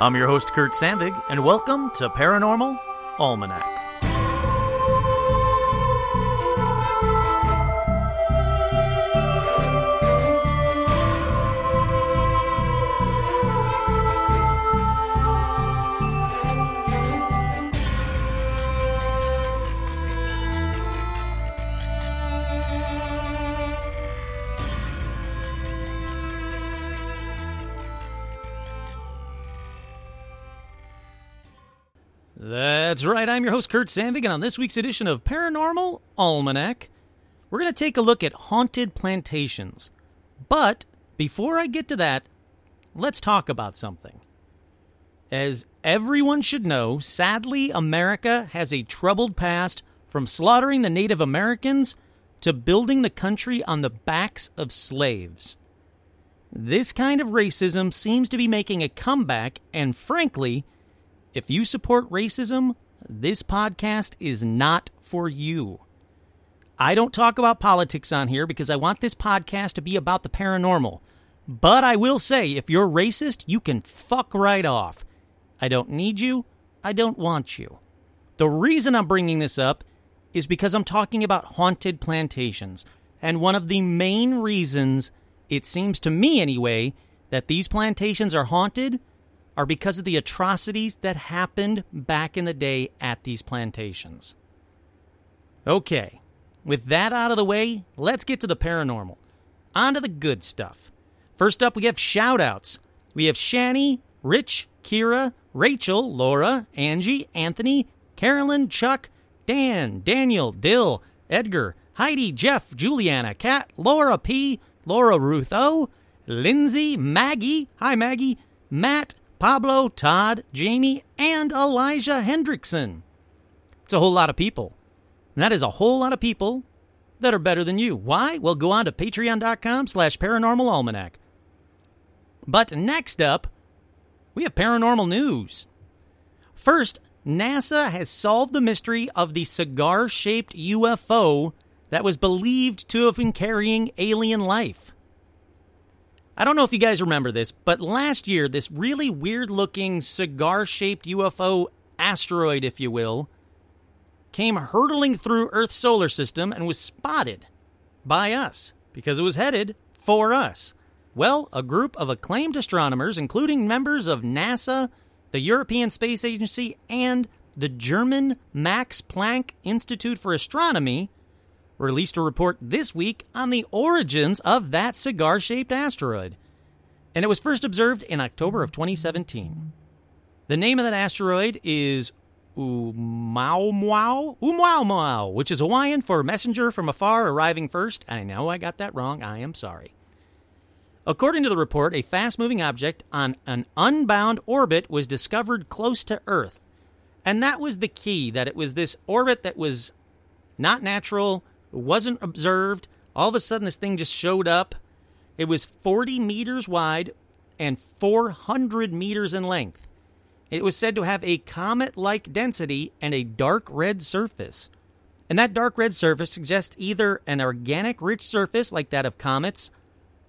I'm your host, Kurt Sandvig, and welcome to Paranormal Almanac. Right, I'm your host, Kurt Sandvig, and on this week's edition of Paranormal Almanac, we're going to take a look at haunted plantations. But before I get to that, let's talk about something. As everyone should know, sadly, America has a troubled past from slaughtering the Native Americans to building the country on the backs of slaves. This kind of racism seems to be making a comeback, and frankly, if you support racism, this podcast is not for you. I don't talk about politics on here because I want this podcast to be about the paranormal. But I will say, if you're racist, you can fuck right off. I don't need you. I don't want you. The reason I'm bringing this up is because I'm talking about haunted plantations. And one of the main reasons, it seems to me anyway, that these plantations are haunted are because of the atrocities that happened back in the day at these plantations. Okay, with that out of the way, let's get to the paranormal. On to the good stuff. First up, we have shout outs. We have Shani, Rich, Kira, Rachel, Laura, Angie, Anthony, Carolyn, Chuck, Dan, Daniel, Dill, Edgar, Heidi, Jeff, Juliana, Kat, Laura P, Laura Ruth O, Lindsay, Maggie, hi Maggie, Matt, Pablo, Todd, Jamie, and Elijah Hendrickson. It's a whole lot of people. And that is a whole lot of people that are better than you. Why? Well, go on to patreon.com slash paranormal almanac. But next up, we have paranormal news. First, NASA has solved the mystery of the cigar shaped UFO that was believed to have been carrying alien life. I don't know if you guys remember this, but last year, this really weird looking cigar shaped UFO asteroid, if you will, came hurtling through Earth's solar system and was spotted by us because it was headed for us. Well, a group of acclaimed astronomers, including members of NASA, the European Space Agency, and the German Max Planck Institute for Astronomy, released a report this week on the origins of that cigar shaped asteroid. And it was first observed in October of 2017. The name of that asteroid is Oumuamua, Oumuamua, which is Hawaiian for messenger from afar arriving first. I know I got that wrong. I am sorry. According to the report, a fast moving object on an unbound orbit was discovered close to Earth. And that was the key that it was this orbit that was not natural, wasn't observed. All of a sudden, this thing just showed up. It was 40 meters wide and 400 meters in length. It was said to have a comet like density and a dark red surface. And that dark red surface suggests either an organic rich surface like that of comets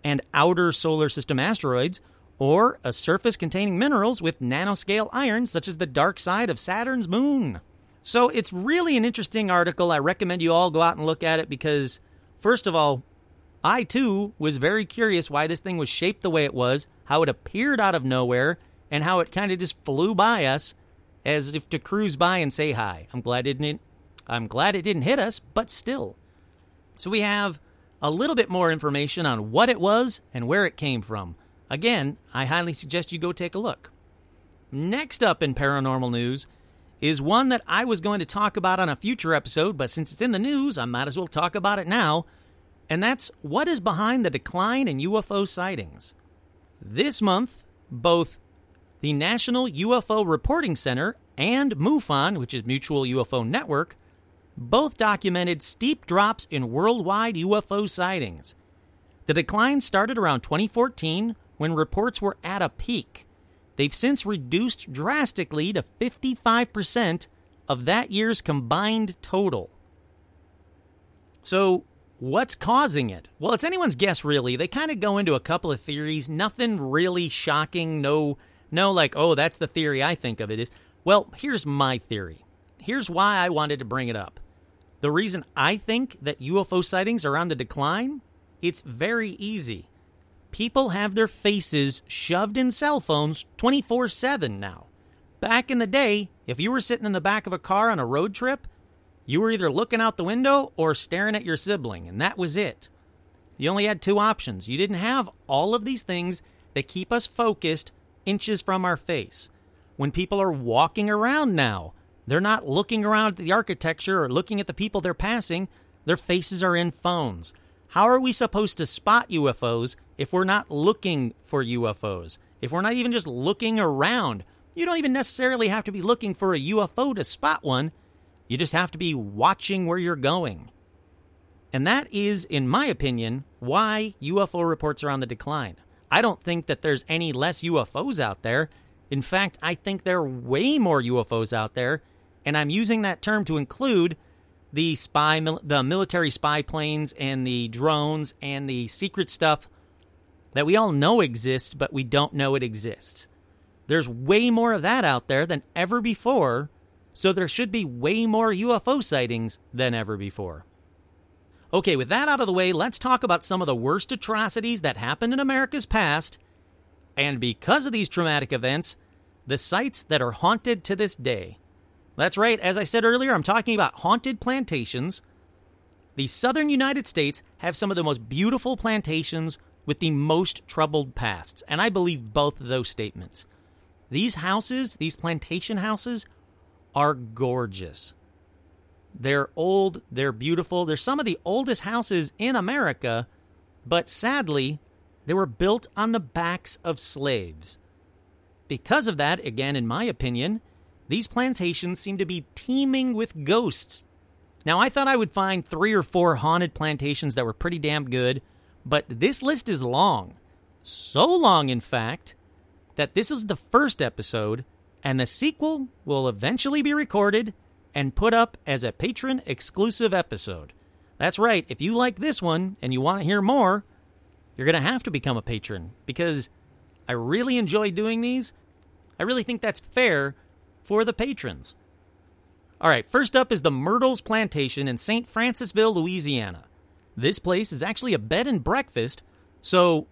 and outer solar system asteroids, or a surface containing minerals with nanoscale iron, such as the dark side of Saturn's moon. So it's really an interesting article. I recommend you all go out and look at it because, first of all, I too was very curious why this thing was shaped the way it was, how it appeared out of nowhere, and how it kind of just flew by us as if to cruise by and say hi. I'm glad it didn't. I'm glad it didn't hit us, but still. So we have a little bit more information on what it was and where it came from. Again, I highly suggest you go take a look. Next up in paranormal news is one that I was going to talk about on a future episode, but since it's in the news, I might as well talk about it now. And that's what is behind the decline in UFO sightings. This month, both the National UFO Reporting Center and MUFON, which is Mutual UFO Network, both documented steep drops in worldwide UFO sightings. The decline started around 2014 when reports were at a peak. They've since reduced drastically to 55% of that year's combined total. So, what's causing it? Well, it's anyone's guess, really. They kind of go into a couple of theories. Nothing really shocking, no No, like, oh, that's the theory I think of it is. Well, here's my theory. Here's why I wanted to bring it up. The reason I think that UFO sightings are on the decline, it's very easy. People have their faces shoved in cell phones 24 7 now. Back in the day, if you were sitting in the back of a car on a road trip, you were either looking out the window or staring at your sibling, and that was it. You only had two options. You didn't have all of these things that keep us focused inches from our face. When people are walking around now, they're not looking around at the architecture or looking at the people they're passing, their faces are in phones. How are we supposed to spot UFOs if we're not looking for UFOs? If we're not even just looking around? You don't even necessarily have to be looking for a UFO to spot one. You just have to be watching where you're going. And that is, in my opinion, why UFO reports are on the decline. I don't think that there's any less UFOs out there. In fact, I think there are way more UFOs out there, and I'm using that term to include the spy, the military spy planes, and the drones, and the secret stuff that we all know exists, but we don't know it exists. There's way more of that out there than ever before, so there should be way more UFO sightings than ever before. Okay, with that out of the way, let's talk about some of the worst atrocities that happened in America's past, and because of these traumatic events, the sites that are haunted to this day. That's right, as I said earlier, I'm talking about haunted plantations. The southern United States have some of the most beautiful plantations with the most troubled pasts, and I believe both of those statements. These houses, these plantation houses, are gorgeous. They're old, they're beautiful. They're some of the oldest houses in America, but sadly, they were built on the backs of slaves. Because of that, again, in my opinion, these plantations seem to be teeming with ghosts. Now, I thought I would find three or four haunted plantations that were pretty damn good, but this list is long. So long, in fact, that this is the first episode, and the sequel will eventually be recorded and put up as a patron exclusive episode. That's right, if you like this one and you want to hear more, you're going to have to become a patron because I really enjoy doing these. I really think that's fair for the patrons. All right, first up is the Myrtles Plantation in St. Francisville, Louisiana. This place is actually a bed and breakfast, so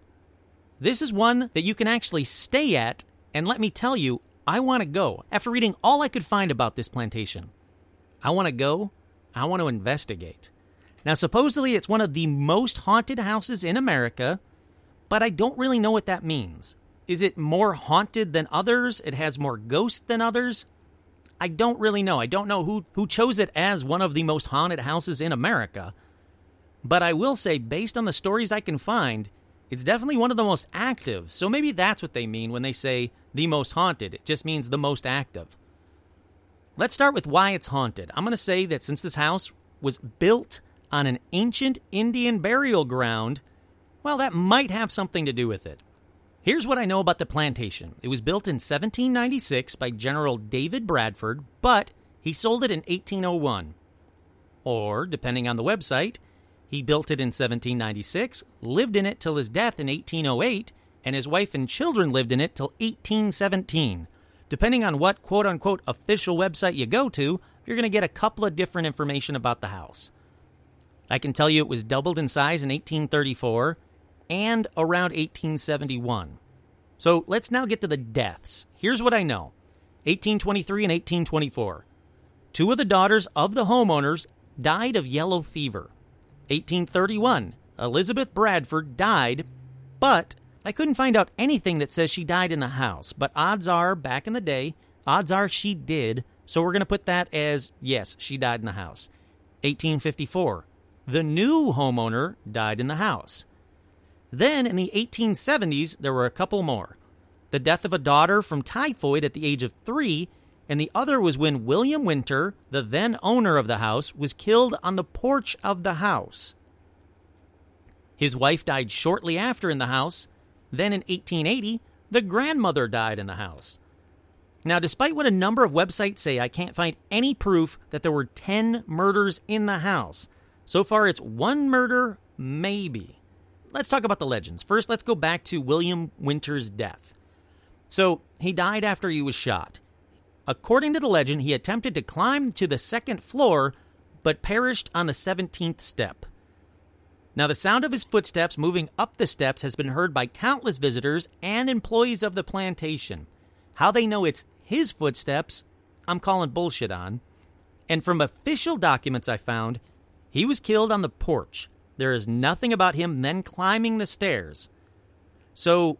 this is one that you can actually stay at. And let me tell you, I want to go. After reading all I could find about this plantation, I want to go. I want to investigate. Now, supposedly, it's one of the most haunted houses in America, but I don't really know what that means. Is it more haunted than others? It has more ghosts than others? I don't really know. I don't know who, who chose it as one of the most haunted houses in America. But I will say, based on the stories I can find, it's definitely one of the most active. So maybe that's what they mean when they say the most haunted. It just means the most active. Let's start with why it's haunted. I'm going to say that since this house was built on an ancient Indian burial ground, well, that might have something to do with it. Here's what I know about the plantation it was built in 1796 by General David Bradford, but he sold it in 1801. Or, depending on the website, he built it in 1796, lived in it till his death in 1808, and his wife and children lived in it till 1817. Depending on what quote unquote official website you go to, you're going to get a couple of different information about the house. I can tell you it was doubled in size in 1834 and around 1871. So let's now get to the deaths. Here's what I know 1823 and 1824. Two of the daughters of the homeowners died of yellow fever. 1831, Elizabeth Bradford died, but I couldn't find out anything that says she died in the house. But odds are, back in the day, odds are she did. So we're going to put that as yes, she died in the house. 1854, the new homeowner died in the house. Then in the 1870s, there were a couple more. The death of a daughter from typhoid at the age of three, and the other was when William Winter, the then owner of the house, was killed on the porch of the house. His wife died shortly after in the house. Then in 1880, the grandmother died in the house. Now, despite what a number of websites say, I can't find any proof that there were 10 murders in the house. So far, it's one murder, maybe let's talk about the legends. First, let's go back to William Winter's death. So he died after he was shot. According to the legend, he attempted to climb to the second floor, but perished on the 17th step. Now, the sound of his footsteps moving up the steps has been heard by countless visitors and employees of the plantation. How they know it's his footsteps, I'm calling bullshit on. And from official documents I found, he was killed on the porch. There is nothing about him then climbing the stairs. So,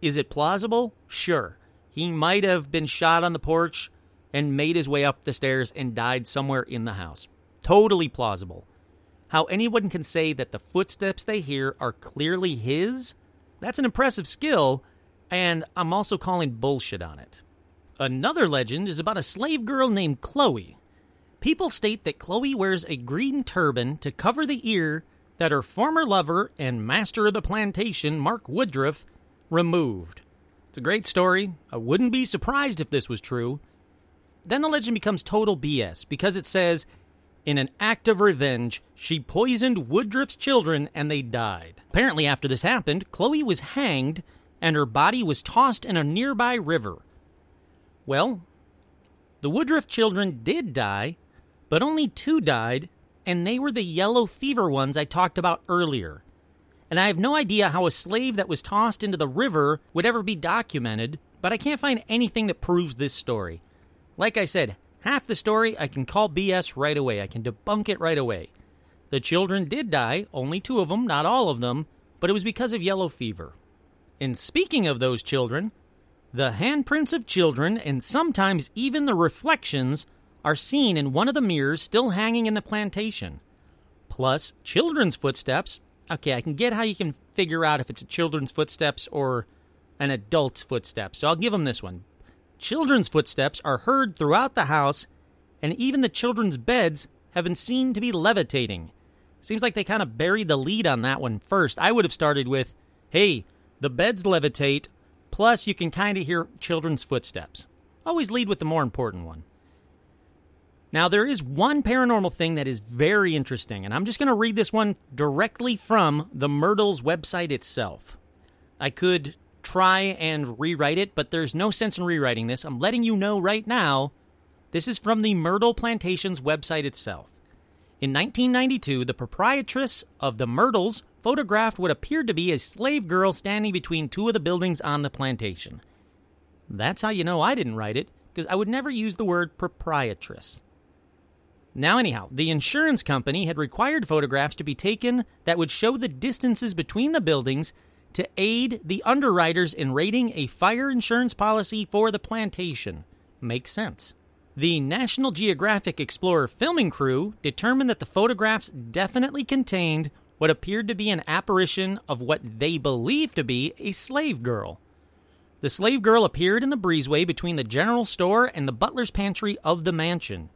is it plausible? Sure. He might have been shot on the porch and made his way up the stairs and died somewhere in the house. Totally plausible. How anyone can say that the footsteps they hear are clearly his, that's an impressive skill, and I'm also calling bullshit on it. Another legend is about a slave girl named Chloe. People state that Chloe wears a green turban to cover the ear that her former lover and master of the plantation, Mark Woodruff, removed. It's a great story. I wouldn't be surprised if this was true. Then the legend becomes total BS because it says, in an act of revenge, she poisoned Woodruff's children and they died. Apparently, after this happened, Chloe was hanged and her body was tossed in a nearby river. Well, the Woodruff children did die, but only two died, and they were the yellow fever ones I talked about earlier. And I have no idea how a slave that was tossed into the river would ever be documented, but I can't find anything that proves this story. Like I said, half the story I can call BS right away. I can debunk it right away. The children did die, only two of them, not all of them, but it was because of yellow fever. And speaking of those children, the handprints of children, and sometimes even the reflections, are seen in one of the mirrors still hanging in the plantation. Plus, children's footsteps. Okay, I can get how you can figure out if it's a children's footsteps or an adult's footsteps, so I'll give them this one. Children's footsteps are heard throughout the house, and even the children's beds have been seen to be levitating. Seems like they kind of buried the lead on that one first. I would have started with, hey, the beds levitate, Plus, you can kind of hear children's footsteps. Always lead with the more important one. Now, there is one paranormal thing that is very interesting, and I'm just going to read this one directly from the Myrtles website itself. I could try and rewrite it, but there's no sense in rewriting this. I'm letting you know right now this is from the Myrtle Plantation's website itself. In 1992, the proprietress of the Myrtles photographed what appeared to be a slave girl standing between two of the buildings on the plantation. That's how you know I didn't write it, because I would never use the word proprietress. Now, anyhow, the insurance company had required photographs to be taken that would show the distances between the buildings to aid the underwriters in rating a fire insurance policy for the plantation. Makes sense. The National Geographic Explorer filming crew determined that the photographs definitely contained what appeared to be an apparition of what they believed to be a slave girl. The slave girl appeared in the breezeway between the general store and the butler's pantry of the mansion.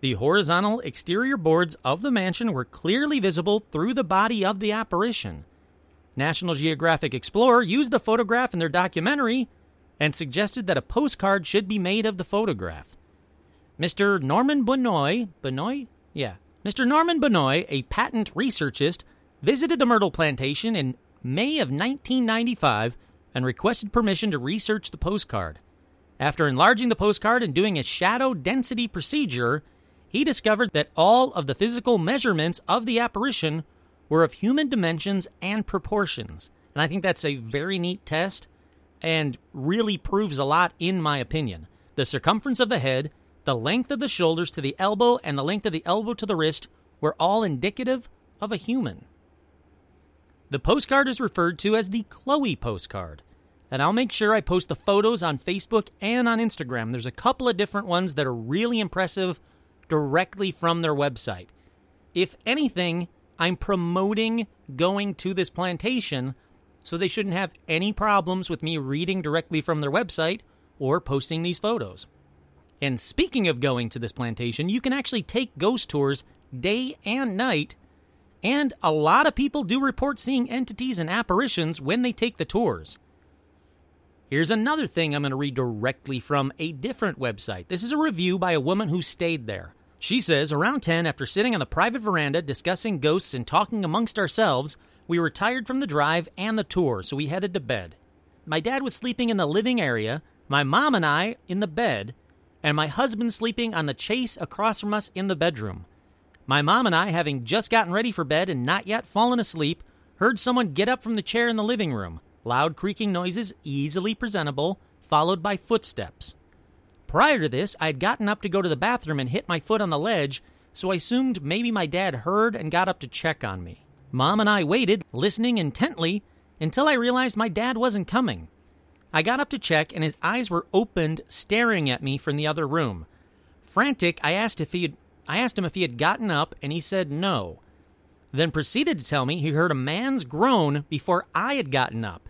The horizontal exterior boards of the mansion were clearly visible through the body of the apparition. National Geographic Explorer used the photograph in their documentary and suggested that a postcard should be made of the photograph. Mr. Norman Benoit, Benoit? Yeah. Mr. Norman Benoit, a patent researchist, visited the Myrtle plantation in May of 1995 and requested permission to research the postcard. After enlarging the postcard and doing a shadow density procedure, he discovered that all of the physical measurements of the apparition were of human dimensions and proportions. And I think that's a very neat test and really proves a lot, in my opinion. The circumference of the head, the length of the shoulders to the elbow and the length of the elbow to the wrist were all indicative of a human. The postcard is referred to as the Chloe postcard, and I'll make sure I post the photos on Facebook and on Instagram. There's a couple of different ones that are really impressive directly from their website. If anything, I'm promoting going to this plantation, so they shouldn't have any problems with me reading directly from their website or posting these photos. And speaking of going to this plantation, you can actually take ghost tours day and night. And a lot of people do report seeing entities and apparitions when they take the tours. Here's another thing I'm going to read directly from a different website. This is a review by a woman who stayed there. She says, Around 10, after sitting on the private veranda discussing ghosts and talking amongst ourselves, we were tired from the drive and the tour, so we headed to bed. my dad was sleeping in the living area, my mom and I in the bed, and my husband sleeping on the chase across from us in the bedroom. My mom and I, having just gotten ready for bed and not yet fallen asleep, heard someone get up from the chair in the living room. Loud creaking noises, easily presentable, followed by footsteps. Prior to this, I had gotten up to go to the bathroom and hit my foot on the ledge, so I assumed maybe my dad heard and got up to check on me. Mom and I waited, listening intently, until I realized my dad wasn't coming. I got up to check, and his eyes were opened, staring at me from the other room. Frantic, I asked if he had, I asked him if he had gotten up, and he said no. Then proceeded to tell me he heard a man's groan before I had gotten up.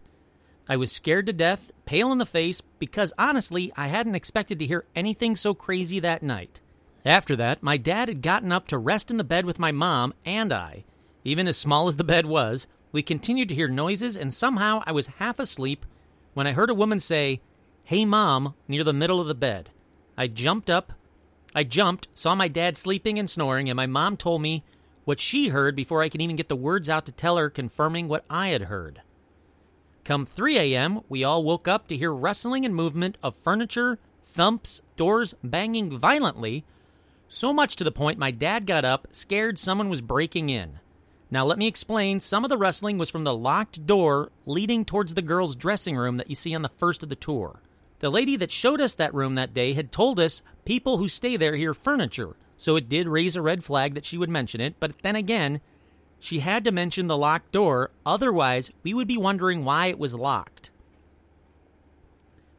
I was scared to death, pale in the face, because honestly, I hadn't expected to hear anything so crazy that night. After that, my dad had gotten up to rest in the bed with my mom and I. Even as small as the bed was, we continued to hear noises, and somehow I was half asleep when I heard a woman say, Hey, Mom, near the middle of the bed. I jumped up. I jumped, saw my dad sleeping and snoring, and my mom told me what she heard before I could even get the words out to tell her, confirming what I had heard. Come 3 a.m., we all woke up to hear rustling and movement of furniture, thumps, doors banging violently, so much to the point my dad got up, scared someone was breaking in. Now, let me explain. Some of the rustling was from the locked door leading towards the girls' dressing room that you see on the first of the tour. The lady that showed us that room that day had told us people who stay there hear furniture, so it did raise a red flag that she would mention it, but then again, she had to mention the locked door, otherwise, we would be wondering why it was locked.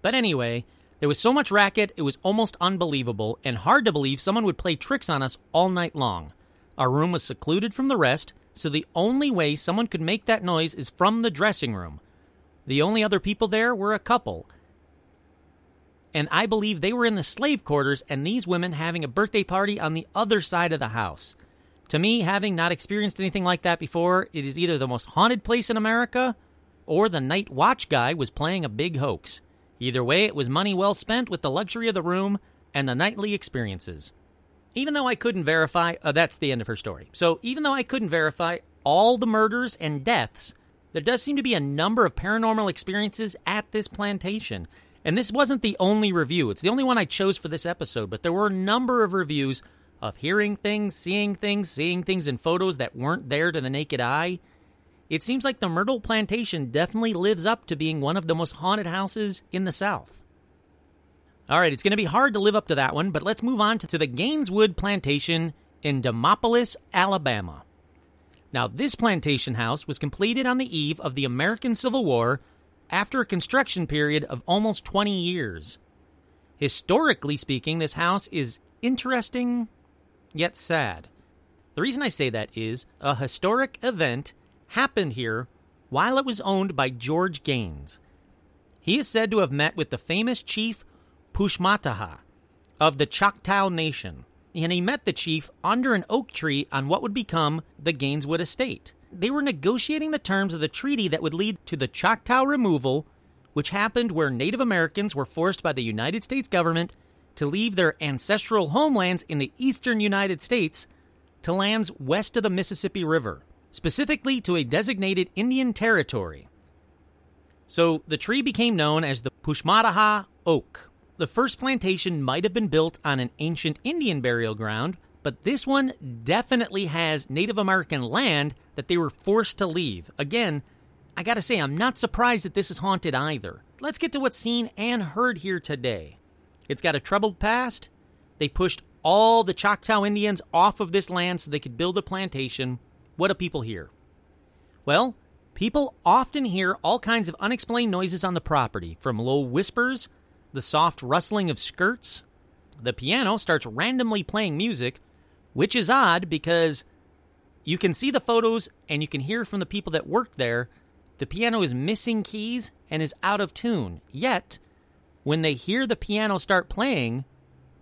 But anyway, there was so much racket, it was almost unbelievable, and hard to believe someone would play tricks on us all night long. Our room was secluded from the rest, so the only way someone could make that noise is from the dressing room. The only other people there were a couple. And I believe they were in the slave quarters and these women having a birthday party on the other side of the house. To me, having not experienced anything like that before, it is either the most haunted place in America or the night watch guy was playing a big hoax. Either way, it was money well spent with the luxury of the room and the nightly experiences. Even though I couldn't verify, uh, that's the end of her story. So, even though I couldn't verify all the murders and deaths, there does seem to be a number of paranormal experiences at this plantation. And this wasn't the only review. It's the only one I chose for this episode, but there were a number of reviews of hearing things, seeing things, seeing things in photos that weren't there to the naked eye. It seems like the Myrtle Plantation definitely lives up to being one of the most haunted houses in the South. All right, it's going to be hard to live up to that one, but let's move on to, the Gaineswood Plantation in Demopolis, Alabama. Now, this plantation house was completed on the eve of the American Civil War after a construction period of almost 20 years. Historically speaking, this house is interesting yet sad. The reason I say that is a historic event happened here while it was owned by George Gaines. He is said to have met with the famous chief Pushmataha of the Choctaw Nation, and he met the chief under an oak tree on what would become the Gaineswood estate. They were negotiating the terms of the treaty that would lead to the Choctaw removal, which happened where Native Americans were forced by the United States government to leave their ancestral homelands in the eastern United States to lands west of the Mississippi River, specifically to a designated Indian territory. So the tree became known as the Pushmataha Oak. The first plantation might have been built on an ancient Indian burial ground, but this one definitely has Native American land that they were forced to leave. Again, I gotta say, I'm not surprised that this is haunted either. Let's get to what's seen and heard here today. It's got a troubled past. They pushed all the Choctaw Indians off of this land so they could build a plantation. What do people hear? Well, people often hear all kinds of unexplained noises on the property, from low whispers, the soft rustling of skirts. The piano starts randomly playing music, which is odd because you can see the photos and you can hear from the people that work there the piano is missing keys and is out of tune. Yet, when they hear the piano start playing,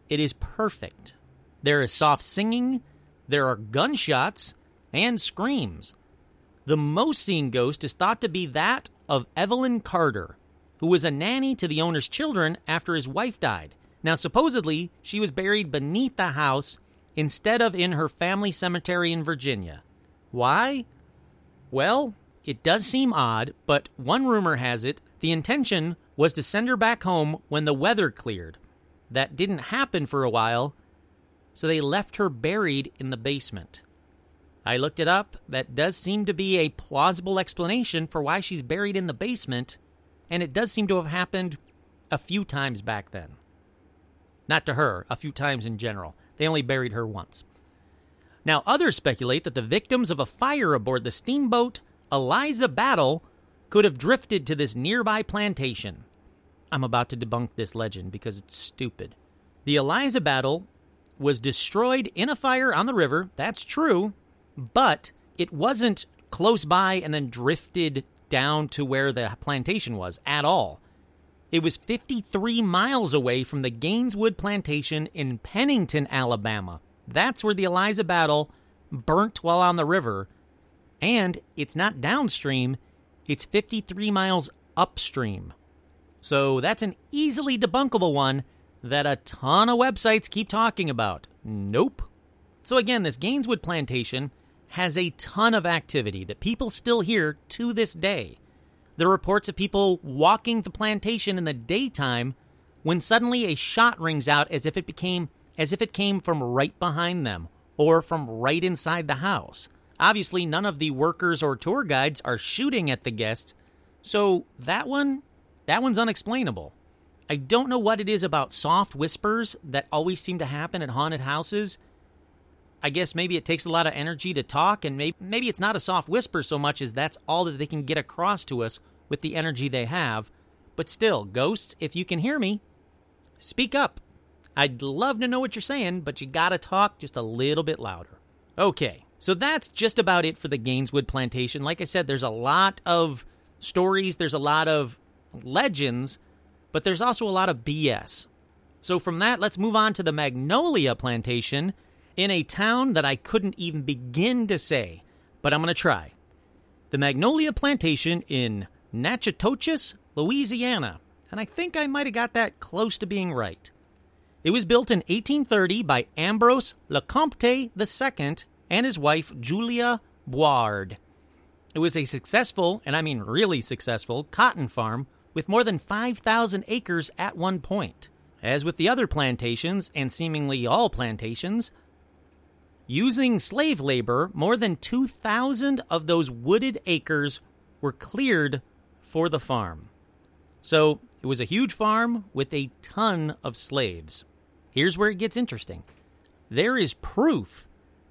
it is perfect. There is soft singing, there are gunshots, and screams. The most seen ghost is thought to be that of Evelyn Carter, who was a nanny to the owner's children after his wife died. Now, supposedly, she was buried beneath the house instead of in her family cemetery in Virginia. Why? Well, it does seem odd, but one rumor has it The intention was to send her back home when the weather cleared. That didn't happen for a while, so they left her buried in the basement. I looked it up. That does seem to be a plausible explanation for why she's buried in the basement, and it does seem to have happened a few times back then. Not to her, a few times in general. They only buried her once. Now, others speculate that the victims of a fire aboard the steamboat Eliza Battle could have drifted to this nearby plantation. I'm about to debunk this legend because it's stupid. The Eliza Battle was destroyed in a fire on the river, that's true, but it wasn't close by and then drifted down to where the plantation was at all. It was 53 miles away from the Gaineswood plantation in Pennington, Alabama. That's where the Eliza Battle burnt while on the river. And it's not downstream, it's 53 miles upstream. So that's an easily debunkable one that a ton of websites keep talking about. Nope. So again, this Gaineswood plantation has a ton of activity that people still hear to this day. There are reports of people walking the plantation in the daytime when suddenly a shot rings out as if it became as if it came from right behind them or from right inside the house. Obviously, none of the workers or tour guides are shooting at the guests, so that one that one's unexplainable. I don't know what it is about soft whispers that always seem to happen at haunted houses. I guess maybe it takes a lot of energy to talk, and maybe, maybe it's not a soft whisper so much as that's all that they can get across to us with the energy they have. But still, ghosts, if you can hear me, speak up. I'd love to know what you're saying, but you gotta talk just a little bit louder. Okay, so that's just about it for the Gaineswood plantation. Like I said, there's a lot of stories, there's a lot of legends, but there's also a lot of BS. So from that, let's move on to the Magnolia plantation in a town that I couldn't even begin to say, but I'm going to try. The Magnolia Plantation in Natchitoches, Louisiana. And I think I might have got that close to being right. It was built in 1830 by Ambrose Lecomte II and his wife Julia Board. It was a successful, and I mean really successful, cotton farm with more than 5,000 acres at one point. As with the other plantations, and seemingly all plantations, Using slave labor, more than 2,000 of those wooded acres were cleared for the farm. So it was a huge farm with a ton of slaves. Here's where it gets interesting there is proof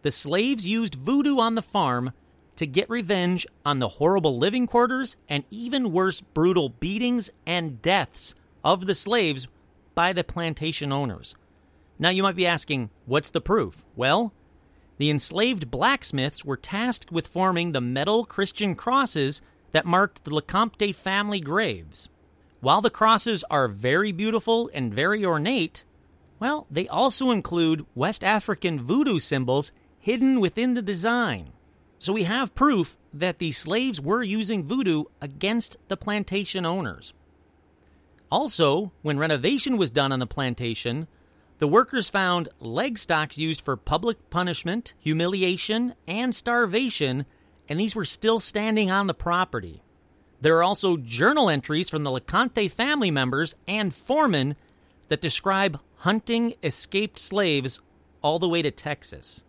the slaves used voodoo on the farm to get revenge on the horrible living quarters and even worse, brutal beatings and deaths of the slaves by the plantation owners. Now you might be asking, what's the proof? Well, the enslaved blacksmiths were tasked with forming the metal Christian crosses that marked the Lecomte family graves. While the crosses are very beautiful and very ornate, well, they also include West African voodoo symbols hidden within the design. So we have proof that the slaves were using voodoo against the plantation owners. Also, when renovation was done on the plantation, the workers found leg stocks used for public punishment, humiliation, and starvation, and these were still standing on the property. There are also journal entries from the Lecomte family members and foremen that describe hunting escaped slaves all the way to Texas.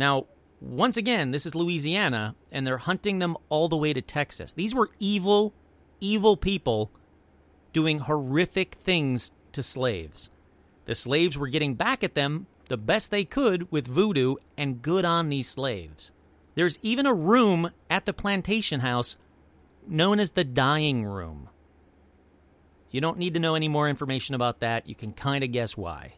Now, once again, this is Louisiana, and they're hunting them all the way to Texas. These were evil, evil people doing horrific things to slaves. The slaves were getting back at them the best they could with voodoo, and good on these slaves. There's even a room at the plantation house known as the dying room. You don't need to know any more information about that. You can kind of guess why.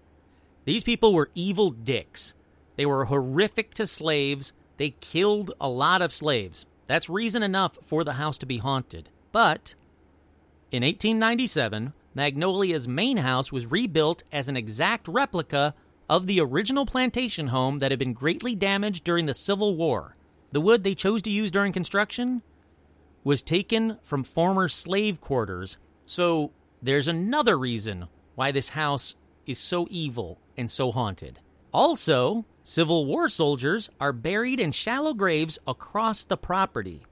These people were evil dicks. They were horrific to slaves. They killed a lot of slaves. That's reason enough for the house to be haunted. But in 1897, Magnolia's main house was rebuilt as an exact replica of the original plantation home that had been greatly damaged during the Civil War. The wood they chose to use during construction was taken from former slave quarters, so there's another reason why this house is so evil and so haunted. Also, Civil War soldiers are buried in shallow graves across the property.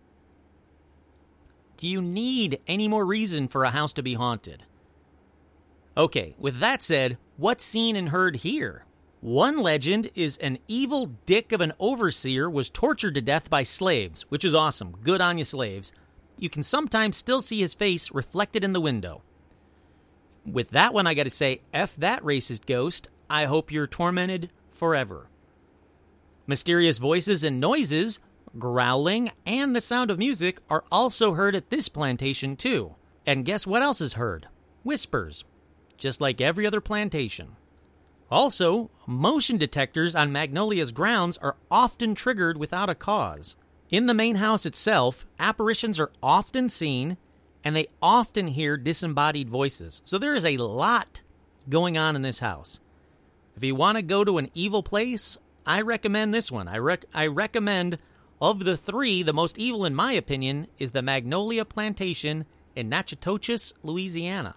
Do you need any more reason for a house to be haunted? Okay, with that said, what's seen and heard here? One legend is an evil dick of an overseer was tortured to death by slaves, which is awesome. Good on you, slaves. You can sometimes still see his face reflected in the window. With that one, I gotta say, F that racist ghost. I hope you're tormented forever. Mysterious voices and noises, growling, and the sound of music are also heard at this plantation, too. And guess what else is heard? Whispers, just like every other plantation. Also, motion detectors on Magnolia's grounds are often triggered without a cause. In the main house itself, apparitions are often seen and they often hear disembodied voices. So there is a lot going on in this house. If you want to go to an evil place, I recommend this one. I, rec- I recommend, of the three, the most evil, in my opinion, is the Magnolia Plantation in Natchitoches, Louisiana.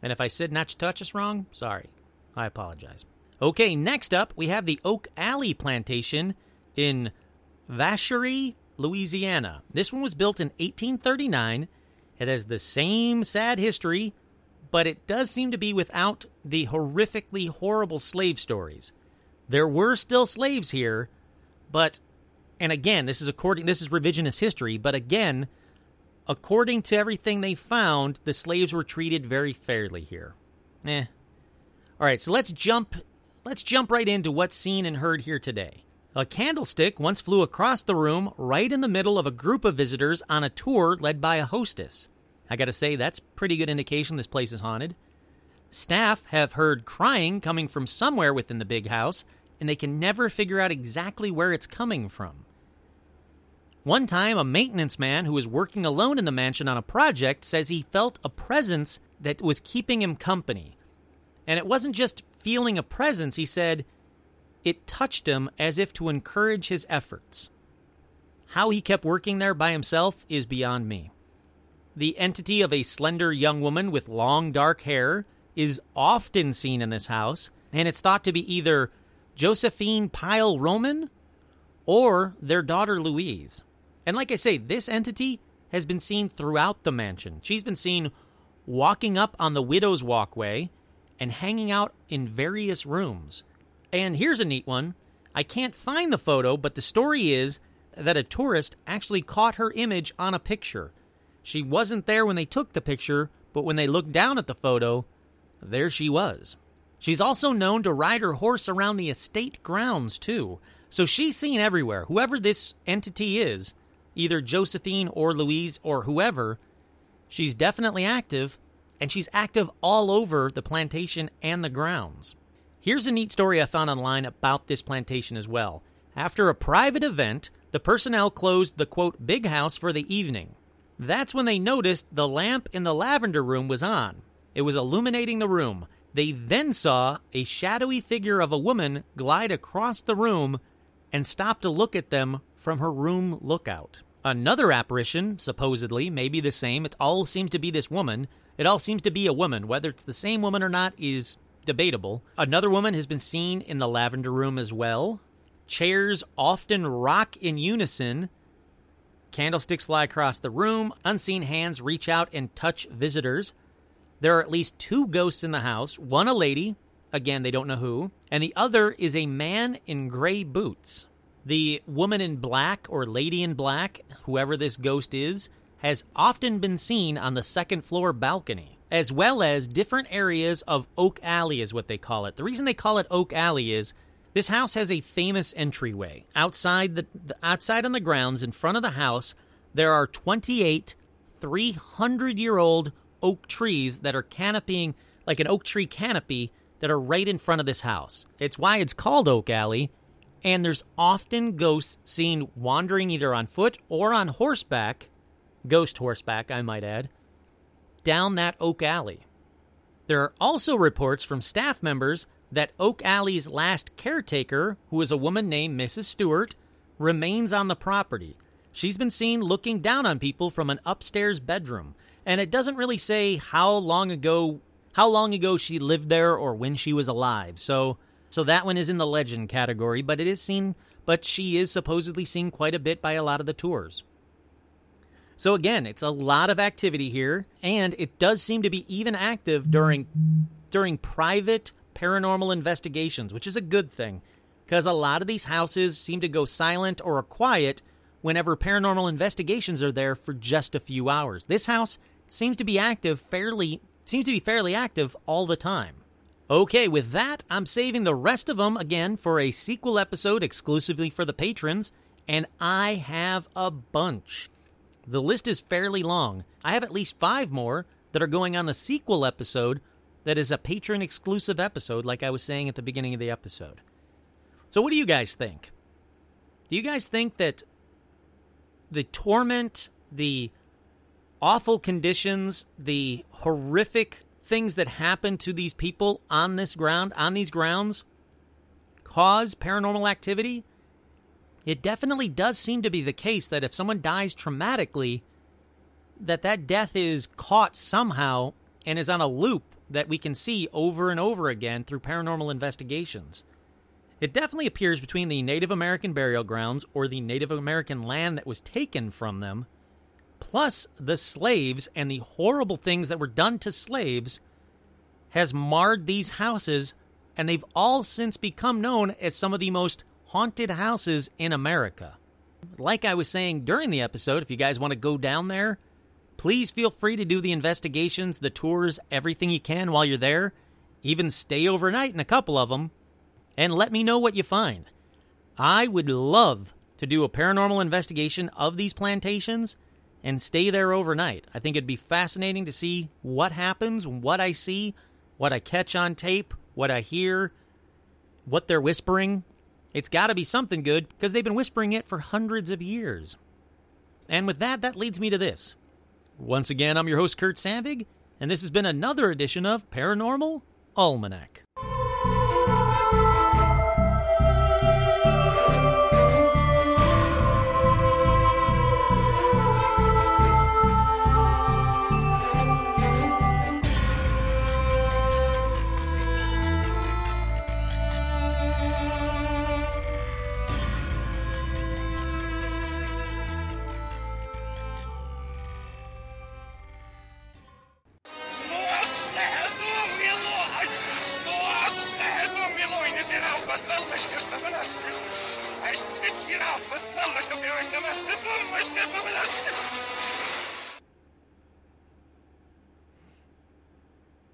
And if I said Natchitoches wrong, sorry. I apologize. Okay, next up, we have the Oak Alley Plantation in Vacherie, Louisiana. This one was built in 1839. It has the same sad history, but it does seem to be without the horrifically horrible slave stories. There were still slaves here, but and again, this is according this is revisionist history, but again, according to everything they found, the slaves were treated very fairly here. Eh, all right, so let's jump let's jump right into what's seen and heard here today. A candlestick once flew across the room right in the middle of a group of visitors on a tour led by a hostess. I got to say that's pretty good indication this place is haunted. Staff have heard crying coming from somewhere within the big house, and they can never figure out exactly where it's coming from. One time, a maintenance man who was working alone in the mansion on a project says he felt a presence that was keeping him company. And it wasn't just feeling a presence, he said, it touched him as if to encourage his efforts. How he kept working there by himself is beyond me. The entity of a slender young woman with long dark hair is often seen in this house, and it's thought to be either Josephine Pyle Roman or their daughter Louise. And like I say, this entity has been seen throughout the mansion. She's been seen walking up on the widow's walkway and hanging out in various rooms. And here's a neat one. I can't find the photo, but the story is that a tourist actually caught her image on a picture. She wasn't there when they took the picture, but when they looked down at the photo, there she was. She's also known to ride her horse around the estate grounds, too. So she's seen everywhere. Whoever this entity is, either Josephine or Louise or whoever, she's definitely active and she's active all over the plantation and the grounds. Here's a neat story I found online about this plantation as well. After a private event, the personnel closed the quote big house for the evening. That's when they noticed the lamp in the lavender room was on. It was illuminating the room. They then saw a shadowy figure of a woman glide across the room and stop to look at them from her room lookout. Another apparition, supposedly, may be the same. It all seems to be this woman, it all seems to be a woman. Whether it's the same woman or not is debatable. Another woman has been seen in the lavender room as well. Chairs often rock in unison. Candlesticks fly across the room. Unseen hands reach out and touch visitors. There are at least two ghosts in the house one a lady, again, they don't know who, and the other is a man in gray boots. The woman in black or lady in black, whoever this ghost is, has often been seen on the second floor balcony, as well as different areas of Oak Alley, is what they call it. The reason they call it Oak Alley is this house has a famous entryway. Outside the, the outside on the grounds in front of the house, there are 28 300 year old oak trees that are canopying like an oak tree canopy that are right in front of this house. It's why it's called Oak Alley, and there's often ghosts seen wandering either on foot or on horseback ghost horseback, I might add, down that Oak Alley. There are also reports from staff members that Oak Alley's last caretaker, who is a woman named Mrs. Stewart, remains on the property. She's been seen looking down on people from an upstairs bedroom, and it doesn't really say how long ago how long ago she lived there or when she was alive. So so that one is in the legend category, but it is seen but she is supposedly seen quite a bit by a lot of the tours. So again, it's a lot of activity here, and it does seem to be even active during during private paranormal investigations, which is a good thing because a lot of these houses seem to go silent or quiet whenever paranormal investigations are there for just a few hours. This house seems to be active fairly seems to be fairly active all the time. Okay, with that, I'm saving the rest of them again for a sequel episode exclusively for the patrons, and I have a bunch. The list is fairly long. I have at least five more that are going on the sequel episode that is a patron exclusive episode, like I was saying at the beginning of the episode. So, what do you guys think? Do you guys think that the torment, the awful conditions, the horrific things that happen to these people on this ground, on these grounds, cause paranormal activity? It definitely does seem to be the case that if someone dies traumatically, that that death is caught somehow and is on a loop that we can see over and over again through paranormal investigations. It definitely appears between the Native American burial grounds or the Native American land that was taken from them plus the slaves and the horrible things that were done to slaves, has marred these houses, and they've all since become known as some of the most haunted houses in America. Like I was saying during the episode, if you guys want to go down there, please feel free to do the investigations, the tours, everything you can while you're there. Even stay overnight in a couple of them, and let me know what you find. I would love to do a paranormal investigation of these plantations and stay there overnight. I think it'd be fascinating to see what happens, what I see, what I catch on tape, what I hear, what they're whispering. It's got to be something good because they've been whispering it for hundreds of years. And with that, that leads me to this. Once again, I'm your host, Kurt Sandvig, and this has been another edition of Paranormal Almanac.